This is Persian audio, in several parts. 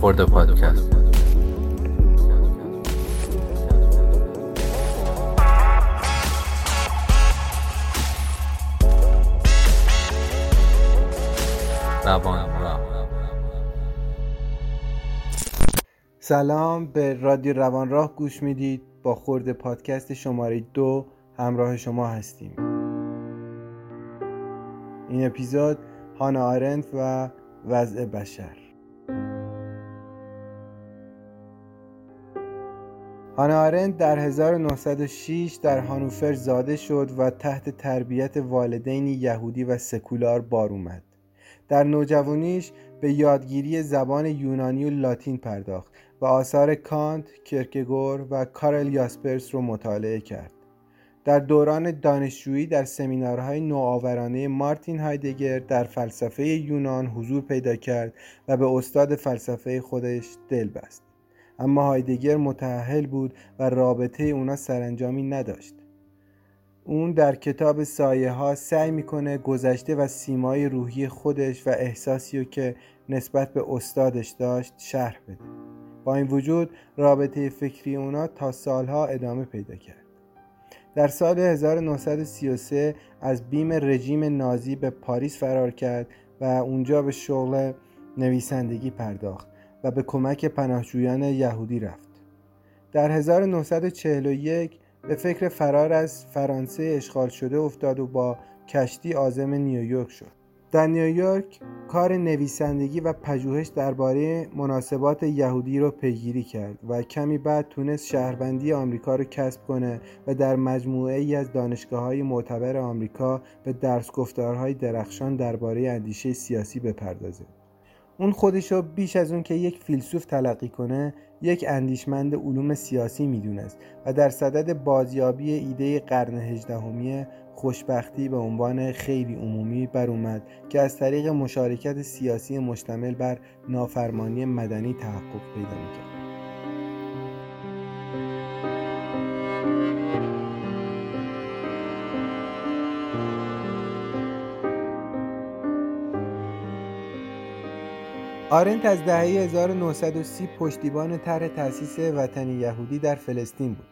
خورده پادکست سلام به رادیو روانراه گوش می‌دید. با خورده پادکست شماره دو همراه شما هستیم. این اپیزود هانا آرنت و وضع بشر. هانا آرنت در 1906 در هانوفر زاده شد و تحت تربیت والدین یهودی و سکولار بار اومد در نوجوانیش به یادگیری زبان یونانی و لاتین پرداخت و آثار کانت، کرکگور و کارل یاسپرس رو مطالعه کرد. در دوران دانشجویی در سمینارهای نوآورانه مارتین هایدگر در فلسفه یونان حضور پیدا کرد و به استاد فلسفه خودش دل بست. اما هایدگر متحل بود و رابطه اونا سرانجامی نداشت. اون در کتاب سایه ها سعی می‌کنه گذشته و سیمای روحی خودش و احساسی رو که نسبت به استادش داشت شرح بده. با این وجود رابطه فکری اونا تا سالها ادامه پیدا کرد. در سال 1933 از بیم رژیم نازی به پاریس فرار کرد و اونجا به شغل نویسندگی پرداخت. و به کمک پناهجویان یهودی رفت. در 1941 به فکر فرار از فرانسه اشغال شده افتاد و با کشتی آزم نیویورک شد. در نیویورک کار نویسندگی و پژوهش درباره مناسبات یهودی رو پیگیری کرد و کمی بعد تونست شهروندی آمریکا رو کسب کنه و در مجموعه ای از دانشگاه های معتبر آمریکا به درس گفتارهای درخشان درباره اندیشه سیاسی بپردازه. اون خودشو بیش از اون که یک فیلسوف تلقی کنه یک اندیشمند علوم سیاسی می‌دونست و در صدد بازیابی ایده قرن هجدهمی خوشبختی به عنوان خیلی عمومی بر اومد که از طریق مشارکت سیاسی مشتمل بر نافرمانی مدنی تحقق پیدا می‌کرد. آرنت از دهه 1930 پشتیبان طرح تأسیس وطن یهودی در فلسطین بود.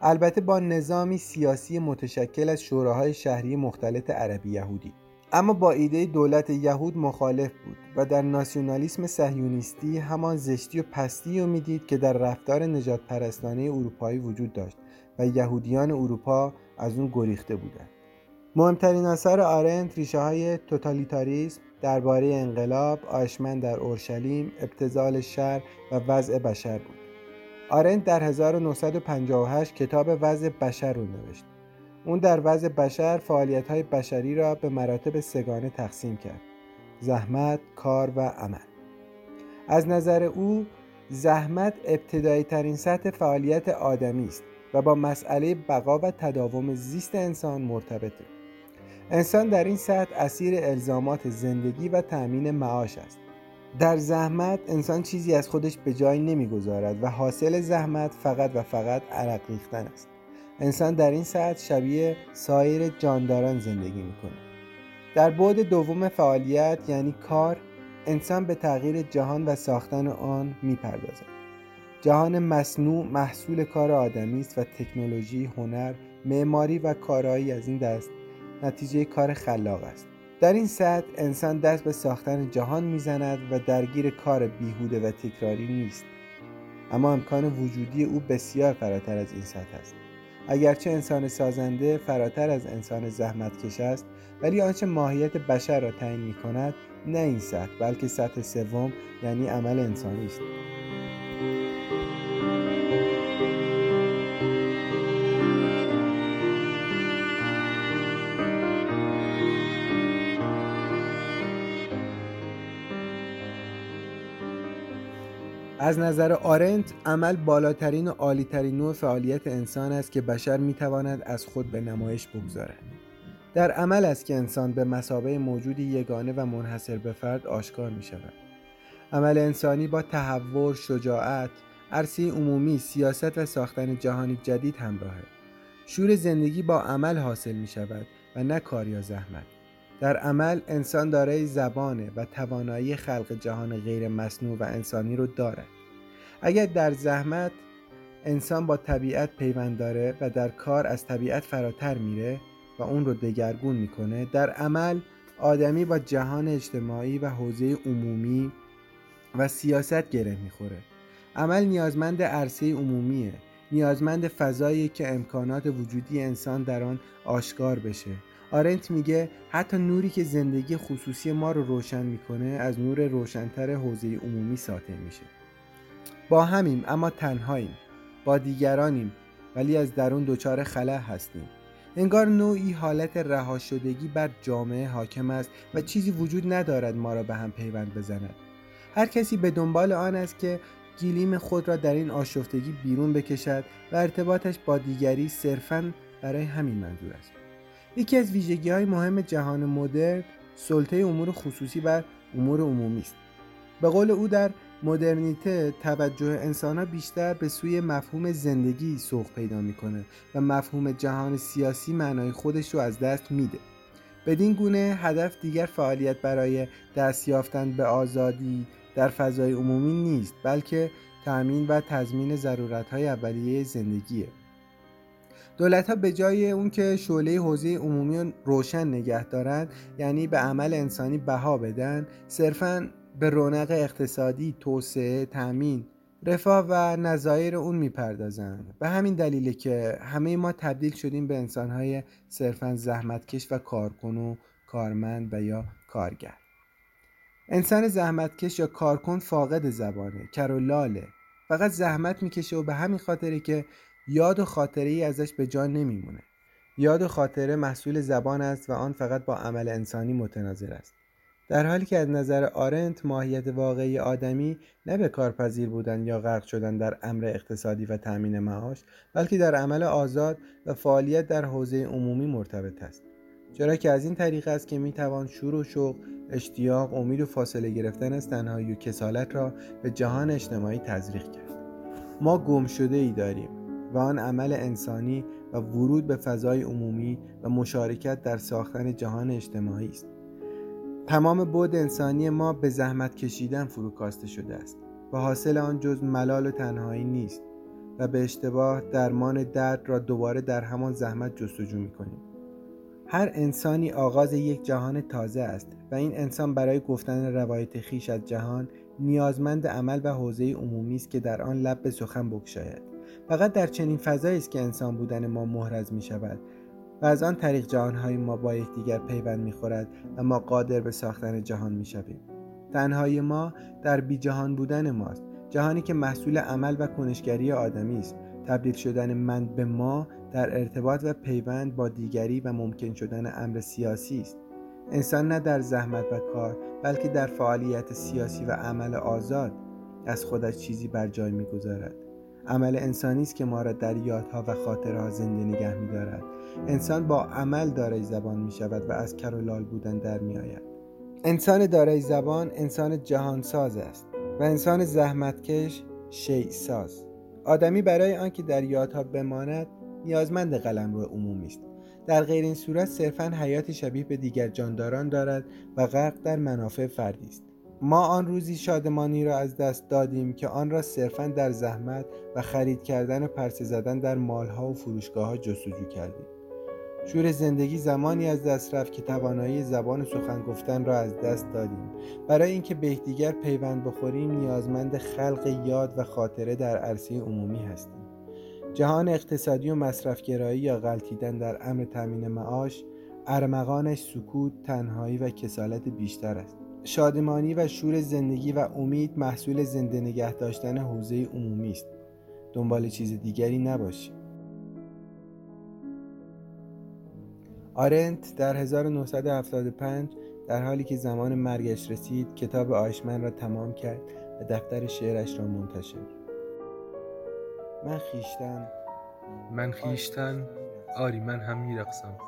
البته با نظامی سیاسی متشکل از شوراهای شهری مختلط عربی یهودی. اما با ایده دولت یهود مخالف بود و در ناسیونالیسم صهیونیستی همان زشتی و پستی رو می‌دید که در رفتار نجات پرستانه اروپایی وجود داشت و یهودیان اروپا از اون گریخته بودند. مهمترین اثر آرنت ریشه های توتالیتاریسم درباره انقلاب، آشمن در اورشلیم، ابتزال شر و وضع بشر بود. آرنت در 1958 کتاب وضع بشر رو نوشت. اون در وضع بشر فعالیت های بشری را به مراتب سگانه تقسیم کرد. زحمت، کار و عمل. از نظر او زحمت ابتدایی ترین سطح فعالیت آدمی است و با مسئله بقا و تداوم زیست انسان مرتبطه. انسان در این سطح اسیر الزامات زندگی و تأمین معاش است. در زحمت انسان چیزی از خودش به جای نمی‌گذارد و حاصل زحمت فقط و فقط عرق ریختن است. انسان در این سطح شبیه سایر جانداران زندگی می‌کنه. در بعد دوم فعالیت یعنی کار انسان به تغییر جهان و ساختن آن می‌پردازد. جهان مصنوع محصول کار آدمی است و تکنولوژی، هنر، معماری و کارهایی از این دست نتیجه کار خلاق است. در این سطح انسان دست به ساختن جهان می‌زند و درگیر کار بیهوده و تکراری نیست. اما امکان وجودی او بسیار فراتر از این سطح است. اگرچه انسان سازنده فراتر از انسان زحمتکش است ولی آنچه ماهیت بشر را تعیین می کند نه این سطح بلکه سطح سوم یعنی عمل انسانی است. از نظر آرنت عمل بالاترین و عالیترین نوع فعالیت انسان است که بشر می‌تواند از خود به نمایش بگذارد. در عمل است که انسان به مسابه موجودی یگانه و منحصر به فرد آشکار می شود عمل انسانی با تحور، شجاعت، عرصه عمومی، سیاست و ساختن جهانی جدید همراهه شور زندگی با عمل حاصل می شود و نه کار یا زحمت. در عمل انسان دارای زبانه و توانایی خلق جهان غیر مصنوع و انسانی رو دارد. اگر در زحمت انسان با طبیعت پیوند داره و در کار از طبیعت فراتر میره و اون رو دگرگون می‌کنه در عمل آدمی با جهان اجتماعی و حوزه عمومی و سیاست گره می‌خوره. عمل نیازمند عرصه عمومیه. نیازمند فضایی که امکانات وجودی انسان در آن آشکار بشه. آرنت میگه حتی نوری که زندگی خصوصی ما رو روشن می‌کنه از نور روشنتر حوزه عمومی ساطع میشه. با همیم اما تنهاییم. با دیگرانیم ولی از درون دچار خلا هستیم. انگار نوعی حالت رها شدگی بر جامعه حاکم است و چیزی وجود ندارد ما را به هم پیوند بزند. هر کسی به دنبال آن است که گیلیم خود را در این آشفتگی بیرون بکشد و ارتباطش با دیگری صرفا برای همین منظور است. یکی از ویژگی های مهم جهان مدرن سلطه امور خصوصی بر امور عمومی است. به قول او در مدرنیته توجه انسان ها بیشتر به سوی مفهوم زندگی سوق پیدا می‌کنه و مفهوم جهان سیاسی معنای خودش رو از دست میده. بدین گونه هدف دیگر فعالیت برای دست یافتن به آزادی در فضای عمومی نیست بلکه تأمین و تضمین ضرورت های اولیه زندگیه. دولت ها به جای اون که شعله حوزه عمومی روشن نگه دارند یعنی به عمل انسانی بها بدن صرفا به رونق اقتصادی، توسعه، تامین، رفاه و نظایر اون می‌پردازند. به همین دلیله که همه ما تبدیل شدیم به انسانهای صرفا زحمتکش و کارکن و کارمند و یا کارگر. انسان زحمتکش یا کارکن فاقد زبانه کر و لاله. فقط زحمت می‌کشه و به همین خاطره که یاد و خاطره ای ازش به جان نمیمونه. یاد و خاطره محصول زبان است و آن فقط با عمل انسانی متناظر است. در حالی که از نظر آرنت ماهیت واقعی آدمی نه به کارپذیر بودن یا غرق شدن در امر اقتصادی و تأمین معاش بلکه در عمل آزاد و فعالیت در حوزه عمومی مرتبط است. چرا که از این طریق است که می‌توان شور و شوق اشتیاق امید و فاصله گرفتن از تنهایی و کسالت را به جهان اجتماعی تزریق کرد. ما گم شده ای داریم و آن عمل انسانی و ورود به فضای عمومی و مشارکت در ساختن جهان اجتماعی است. تمام بود انسانی ما به زحمت کشیدن فروکاسته شده است و حاصل آن جز ملال و تنهایی نیست و به اشتباه درمان درد را دوباره در همان زحمت جستجو می کنیم. هر انسانی آغاز یک جهان تازه است و این انسان برای گفتن روایت خیش از جهان نیازمند عمل و حوزه عمومی است که در آن لب به سخن بگشاید فقط در چنین فضایی است که انسان بودن ما محرز می شود و از آن طریق جهانهای ما با یکدیگر پیوند می‌خورد و ما قادر به ساختن جهان می‌شویم. تنهای ما در بی جهان بودن ماست جهانی که محصول عمل و کنشگری آدمی است. تبدیل شدن من به ما در ارتباط و پیوند با دیگری و ممکن شدن امر سیاسی است. انسان نه در زحمت و کار بلکه در فعالیت سیاسی و عمل آزاد از خودش چیزی بر جای می‌گذارد. عمل انسانی است که ما را در یادها و خاطرها زنده نگه میدارد. انسان با عمل دارای زبان می شود و از کرولال بودن در می آید. انسان دارای زبان انسان جهانساز است و انسان زحمتکش شیع ساز آدمی برای آنکه در یادها بماند نیازمند قلم رو عمومی است. در غیر این صورت صرفا حیات شبیه به دیگر جانداران دارد و غرق در منافع فردی است. ما آن روزی شادمانی را از دست دادیم که آن را صرفا در زحمت و خرید کردن و پرسه زدن در مالها و فروشگاه ها جستجو کردیم. شور زندگی زمانی از دست رفت که توانایی زبان سخن گفتن را از دست دادیم. برای اینکه به یکدیگر پیوند بخوریم نیازمند خلق یاد و خاطره در عرصه عمومی هستیم. جهان اقتصادی و مصرفگرایی یا غلطیدن در امر تامین معاش ارمغانش سکوت تنهایی و کسالت بیشتر است. شادمانی و شور زندگی و امید محصول زنده نگه داشتن حوزه عمومی است. دنبال چیز دیگری نباشیم. آرنت در 1975 در حالی که زمان مرگش رسید کتاب آیشمن را تمام کرد و دفتر شعرش را منتشر. من خیشتن. من خیشتن. آری من هم میرقصم.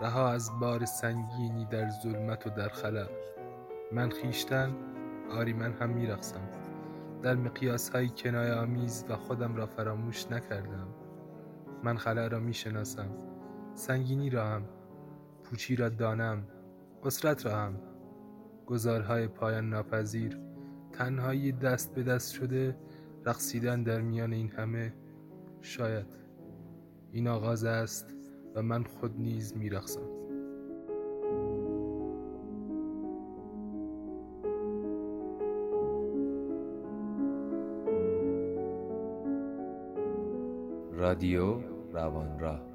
رها از بار سنگینی در ظلمت و در خلا من خیشتن. آری من هم میرقصم. در مقیاس های کنای آمیز و خودم را فراموش نکردم. من خلا را می‌شناسم. سنگینی را هم. پوچی را دانم اسرت را هم گزارهای پایان ناپذیر تنهایی دست به دست شده رقصیدن در میان این همه. شاید این آغاز است و من خود نیز میرقصم. رادیو روانراه